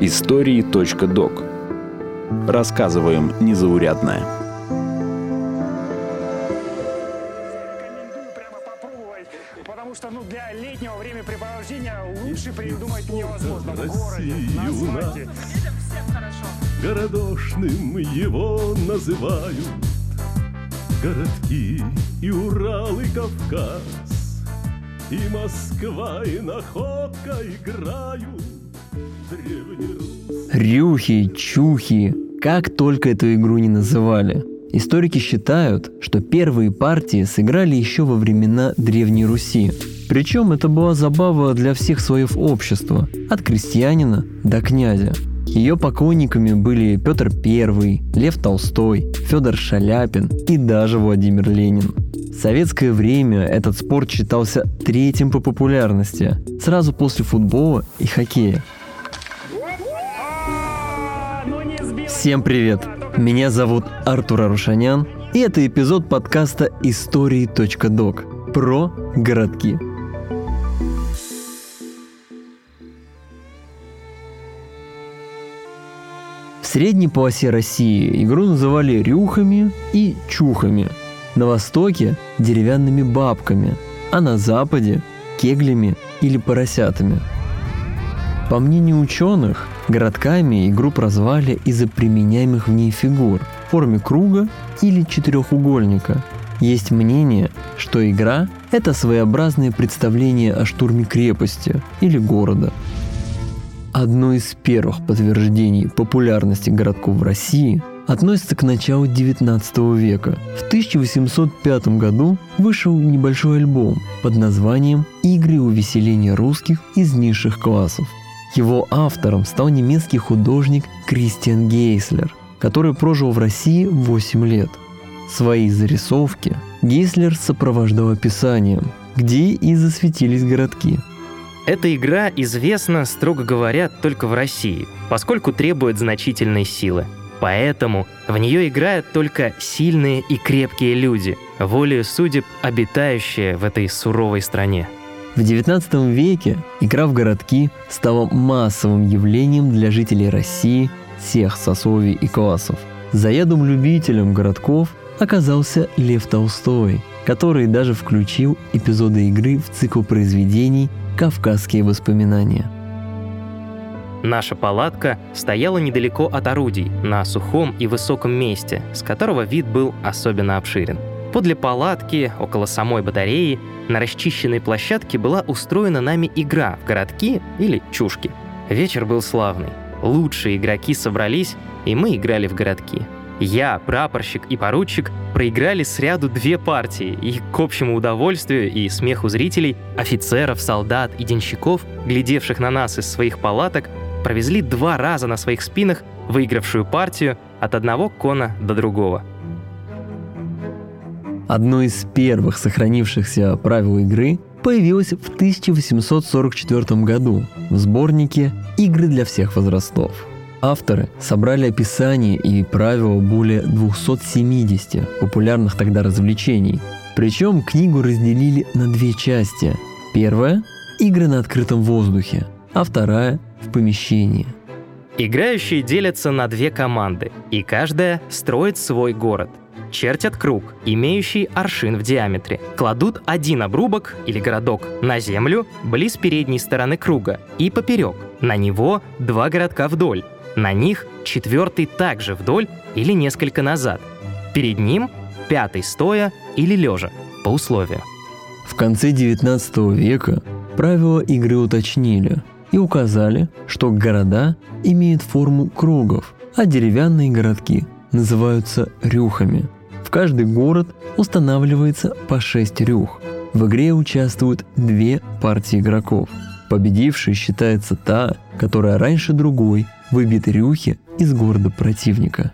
Истории.док Рассказываем незаурядное. Рекомендую прямо попробовать, потому что ну, для летнего времяпрепровождения лучше придумать невозможно в городе, на асфальте. Городошным его называют. Городки и Урал, и Кавказ И Москва, и Находка играют Рюхи, чухи, как только эту игру не называли. Историки считают, что первые партии сыграли еще во времена Древней Руси. Причем это была забава для всех слоев общества, от крестьянина до князя. Ее поклонниками были Петр I, Лев Толстой, Федор Шаляпин и даже Владимир Ленин. В советское время этот спорт считался третьим по популярности, сразу после футбола и хоккея. Всем привет! Меня зовут Артур Арушанян, и это эпизод подкаста «Истории.док» про городки. В средней полосе России игру называли рюхами и чухами. На востоке – деревянными бабками, а на западе – кеглями или поросятами. По мнению ученых, городками игру прозвали из-за применяемых в ней фигур в форме круга или четырехугольника. Есть мнение, что игра – это своеобразное представление о штурме крепости или города. Одно из первых подтверждений популярности городков в России относится к началу 19 века. В 1805 году вышел небольшой альбом под названием «Игры увеселения русских из низших классов». Его автором стал немецкий художник Кристиан Гейслер, который прожил в России 8 лет. Свои зарисовки Гейслер сопровождал описанием, где и засветились городки – Эта игра известна, строго говоря, только в России, поскольку требует значительной силы. Поэтому в нее играют только сильные и крепкие люди, волею судеб обитающие в этой суровой стране. В XIX веке игра в городки стала массовым явлением для жителей России всех сословий и классов. Заядлым любителем городков оказался Лев Толстой, который даже включил эпизоды игры в цикл произведений «Кавказские воспоминания». Наша палатка стояла недалеко от орудий, на сухом и высоком месте, с которого вид был особенно обширен. Подле палатки, около самой батареи, на расчищенной площадке была устроена нами игра в городки или чушки. Вечер был славный. Лучшие игроки собрались, и мы играли в городки. Я, прапорщик и поручик проиграли сряду две партии, и к общему удовольствию и смеху зрителей, офицеров, солдат и денщиков, глядевших на нас из своих палаток, провезли два раза на своих спинах выигравшую партию от одного кона до другого. Одно из первых сохранившихся правил игры появилось в 1844 году в сборнике «Игры для всех возрастов». Авторы собрали описание и правила более 270 популярных тогда развлечений. Причем книгу разделили на две части. Первая – игры на открытом воздухе, а вторая – в помещении. Играющие делятся на две команды, и каждая строит свой город. Чертят круг, имеющий аршин в диаметре. Кладут один обрубок или городок на землю близ передней стороны круга и поперек. На него два городка вдоль. На них четвертый также вдоль или несколько назад. Перед ним пятый стоя или лежа, по условию. В конце 19 века правила игры уточнили и указали, что города имеют форму кругов, а деревянные городки называются рюхами. В каждый город устанавливается по 6 рюх. В игре участвуют две партии игроков. Победившей считается та, которая раньше другой выбит рюхи из города противника.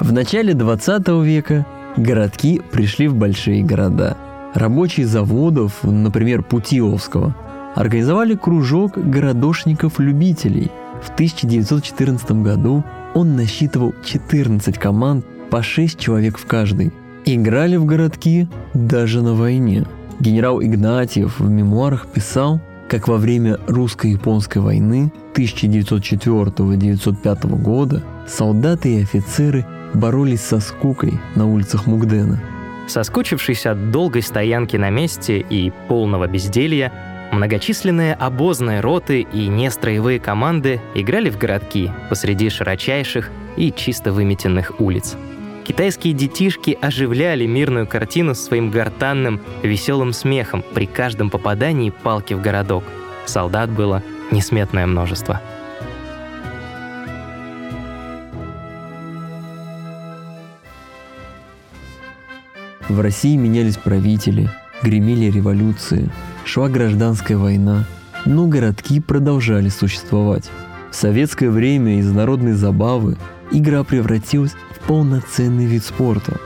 В начале 20 века городки пришли в большие города. Рабочие заводов, например, Путиловского, организовали кружок городошников-любителей. В 1914 году он насчитывал 14 команд по 6 человек в каждой. Играли в городки даже на войне. Генерал Игнатьев в мемуарах писал, как во время русско-японской войны 1904-1905 года солдаты и офицеры боролись со скукой на улицах Мугдена. Соскучившись от долгой стоянки на месте и полного безделья, многочисленные обозные роты и нестроевые команды играли в городки посреди широчайших и чисто выметенных улиц. Китайские детишки оживляли мирную картину своим гортанным, веселым смехом при каждом попадании палки в городок. Солдат было несметное множество. В России менялись правители, гремели революции, шла гражданская война, но городки продолжали существовать. В советское время из народной забавы игра превратилась в полноценный вид спорта.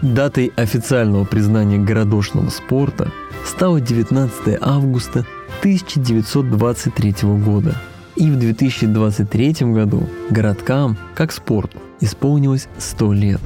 Датой официального признания городошного спорта стало 19 августа 1923 года. И в 2023 году городкам, как спорту, исполнилось 100 лет.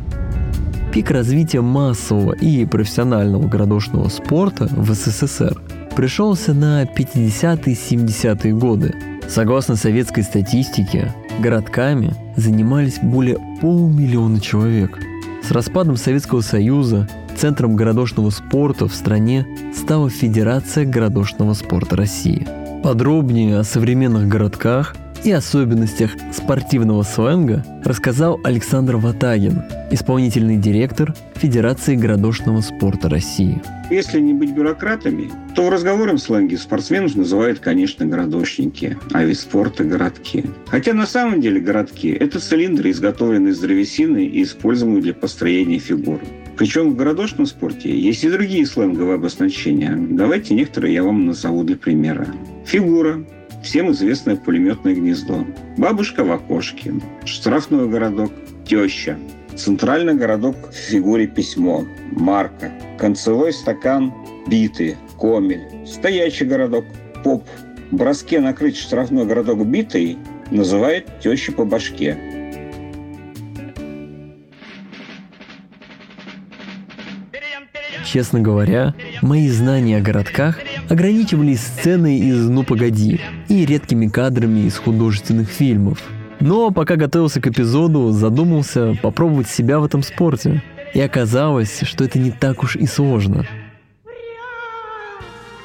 Пик развития массового и профессионального городошного спорта в СССР пришелся на 50-70-е годы. Согласно советской статистике, городками занимались более полумиллиона человек. С распадом Советского Союза центром городошного спорта в стране стала Федерация городошного спорта России. Подробнее о современных городках и особенностях спортивного сленга рассказал Александр Ватагин, исполнительный директор Федерации городошного спорта России. Если не быть бюрократами, то в разговорном сленге спортсменов называют, конечно, городошники, а вид спорта – городки. Хотя на самом деле городки – это цилиндры, изготовленные из древесины и используемые для построения фигур. Причем в городошном спорте есть и другие сленговые обозначения. Давайте некоторые я вам назову для примера. Фигура всем известное пулеметное гнездо. Бабушка в окошке, штрафной городок, теща, центральный городок в фигуре письмо, марка, концевой стакан, биты, комель, стоячий городок, поп. Броске накрыть штрафной городок битой называют теща по башке. Честно говоря, мои знания о городках ограничивались сценой из «Ну погоди» и редкими кадрами из художественных фильмов. Но пока готовился к эпизоду, задумался попробовать себя в этом спорте. И оказалось, что это не так уж и сложно –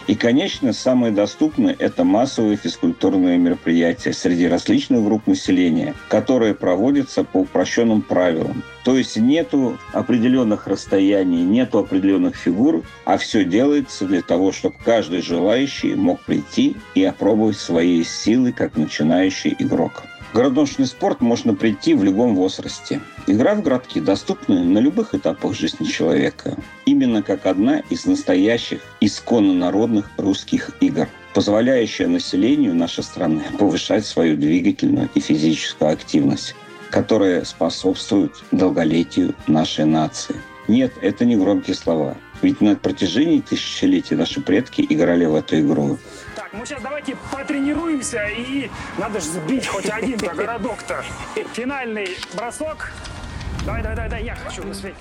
и, конечно, самое доступное – это массовые физкультурные мероприятия среди различных групп населения, которые проводятся по упрощенным правилам. То есть нету определенных расстояний, нету определенных фигур, а все делается для того, чтобы каждый желающий мог прийти и опробовать свои силы как начинающий игрок. В городошный спорт можно прийти в любом возрасте. Игра в городки доступна на любых этапах жизни человека. Именно как одна из настоящих исконно народных русских игр позволяющая населению нашей страны повышать свою двигательную и физическую активность, которая способствует долголетию нашей нации. Нет, это не громкие слова. Ведь на протяжении тысячелетий наши предки играли в эту игру. Так, мы сейчас давайте потренируемся и надо же сбить хоть один-то городок-то. Финальный бросок. Давай, давай, давай, давай, я хочу успеть.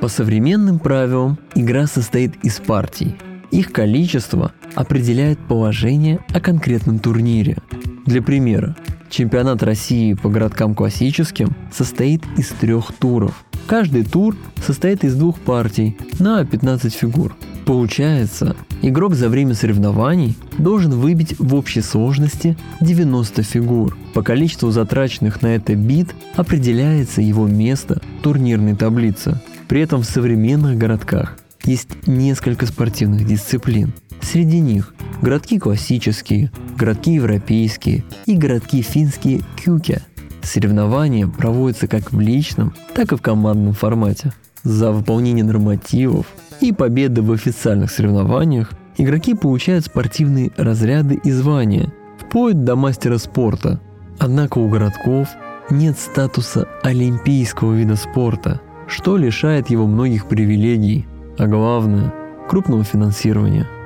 По современным правилам игра состоит из партий. Их количество определяет положение о конкретном турнире. Для примера, чемпионат России по городкам классическим состоит из трех туров. Каждый тур состоит из двух партий на 15 фигур. Получается, игрок за время соревнований должен выбить в общей сложности 90 фигур. По количеству затраченных на это бит определяется его место в турнирной таблице. При этом в современных городках есть несколько спортивных дисциплин. Среди них городки классические, городки европейские и городки финские кюкя. Соревнования проводятся как в личном, так и в командном формате. За выполнение нормативов и победы в официальных соревнованиях игроки получают спортивные разряды и звания, вплоть до мастера спорта. Однако у городков нет статуса олимпийского вида спорта, что лишает его многих привилегий, а главное – крупного финансирования –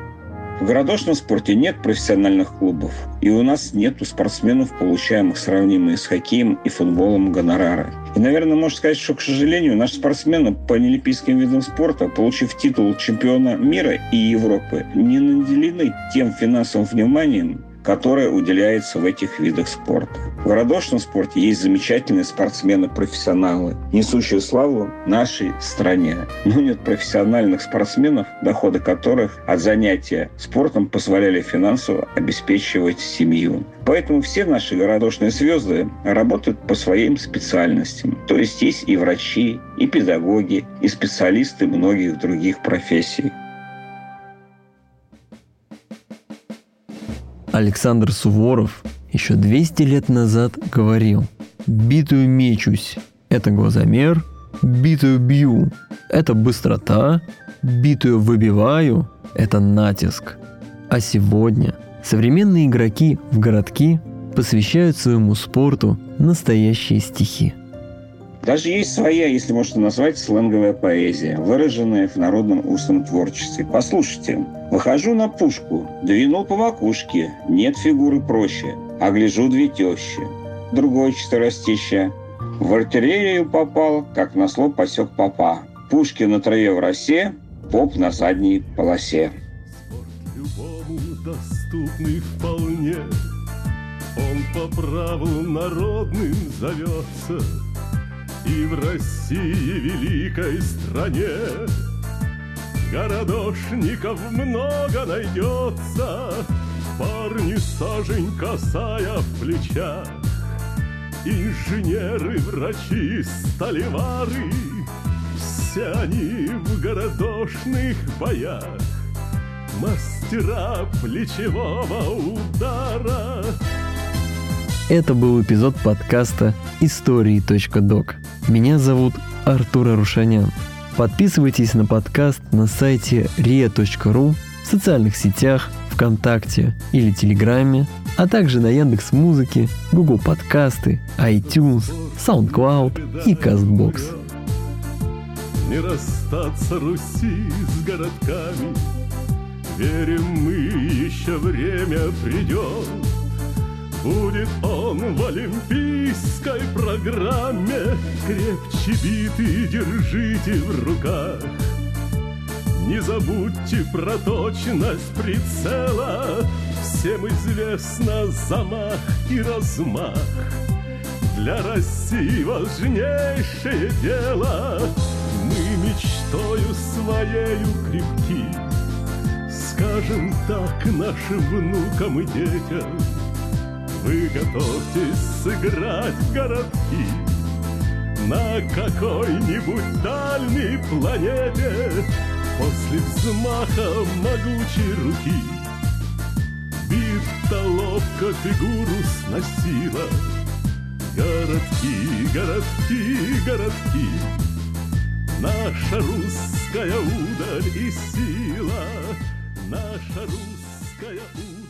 в городошном спорте нет профессиональных клубов, и у нас нет спортсменов, получаемых сравнимые с хоккеем и футболом гонорары. И, наверное, можно сказать, что, к сожалению, наши спортсмены по неолимпийским видам спорта, получив титул чемпиона мира и Европы, не наделены тем финансовым вниманием, которое уделяется в этих видах спорта. В городошном спорте есть замечательные спортсмены-профессионалы, несущие славу нашей стране. Но нет профессиональных спортсменов, доходы которых от занятия спортом позволяли финансово обеспечивать семью. Поэтому все наши городошные звезды работают по своим специальностям. То есть есть и врачи, и педагоги, и специалисты многих других профессий. Александр Суворов еще 200 лет назад говорил «Битую мечусь – это глазомер, битую бью – это быстрота, битую выбиваю – это натиск». А сегодня современные игроки в городки посвящают своему спорту настоящие стихи – даже есть своя, если можно назвать, сленговая поэзия, выраженная в народном устном творчестве. Послушайте. «Выхожу на пушку, двинул по макушке, нет фигуры проще, а гляжу две тещи». Другой четверостище. В артиллерию попал, как на слов посек папа. Пушки на траве в росе, поп на задней полосе. Любому доступный вполне, Он по праву народным зовется – и в России великой стране. Городошников много найдется, Парни сажень косая в плечах, Инженеры, врачи, столевары, Все они в городошных боях, Мастера плечевого удара — это был эпизод подкаста «Истории.док». Меня зовут Артур Арушанян. Подписывайтесь на подкаст на сайте ria.ru, в социальных сетях, ВКонтакте или Телеграме, а также на Яндекс Музыке, Google Подкасты, iTunes, SoundCloud и CastBox. Не расстаться Руси с городками, Верим мы, еще время придет, Будет он в олимпийской программе Крепче биты держите в руках. Не забудьте про точность прицела Всем известно замах и размах. Для России важнейшее дело Мы мечтою своею крепки. Скажем так нашим внукам и детям вы готовьтесь сыграть городки На какой-нибудь дальней планете. После взмаха могучей руки Бита ловко фигуру сносила. Городки, городки, городки Наша русская удаль и сила Наша русская удаль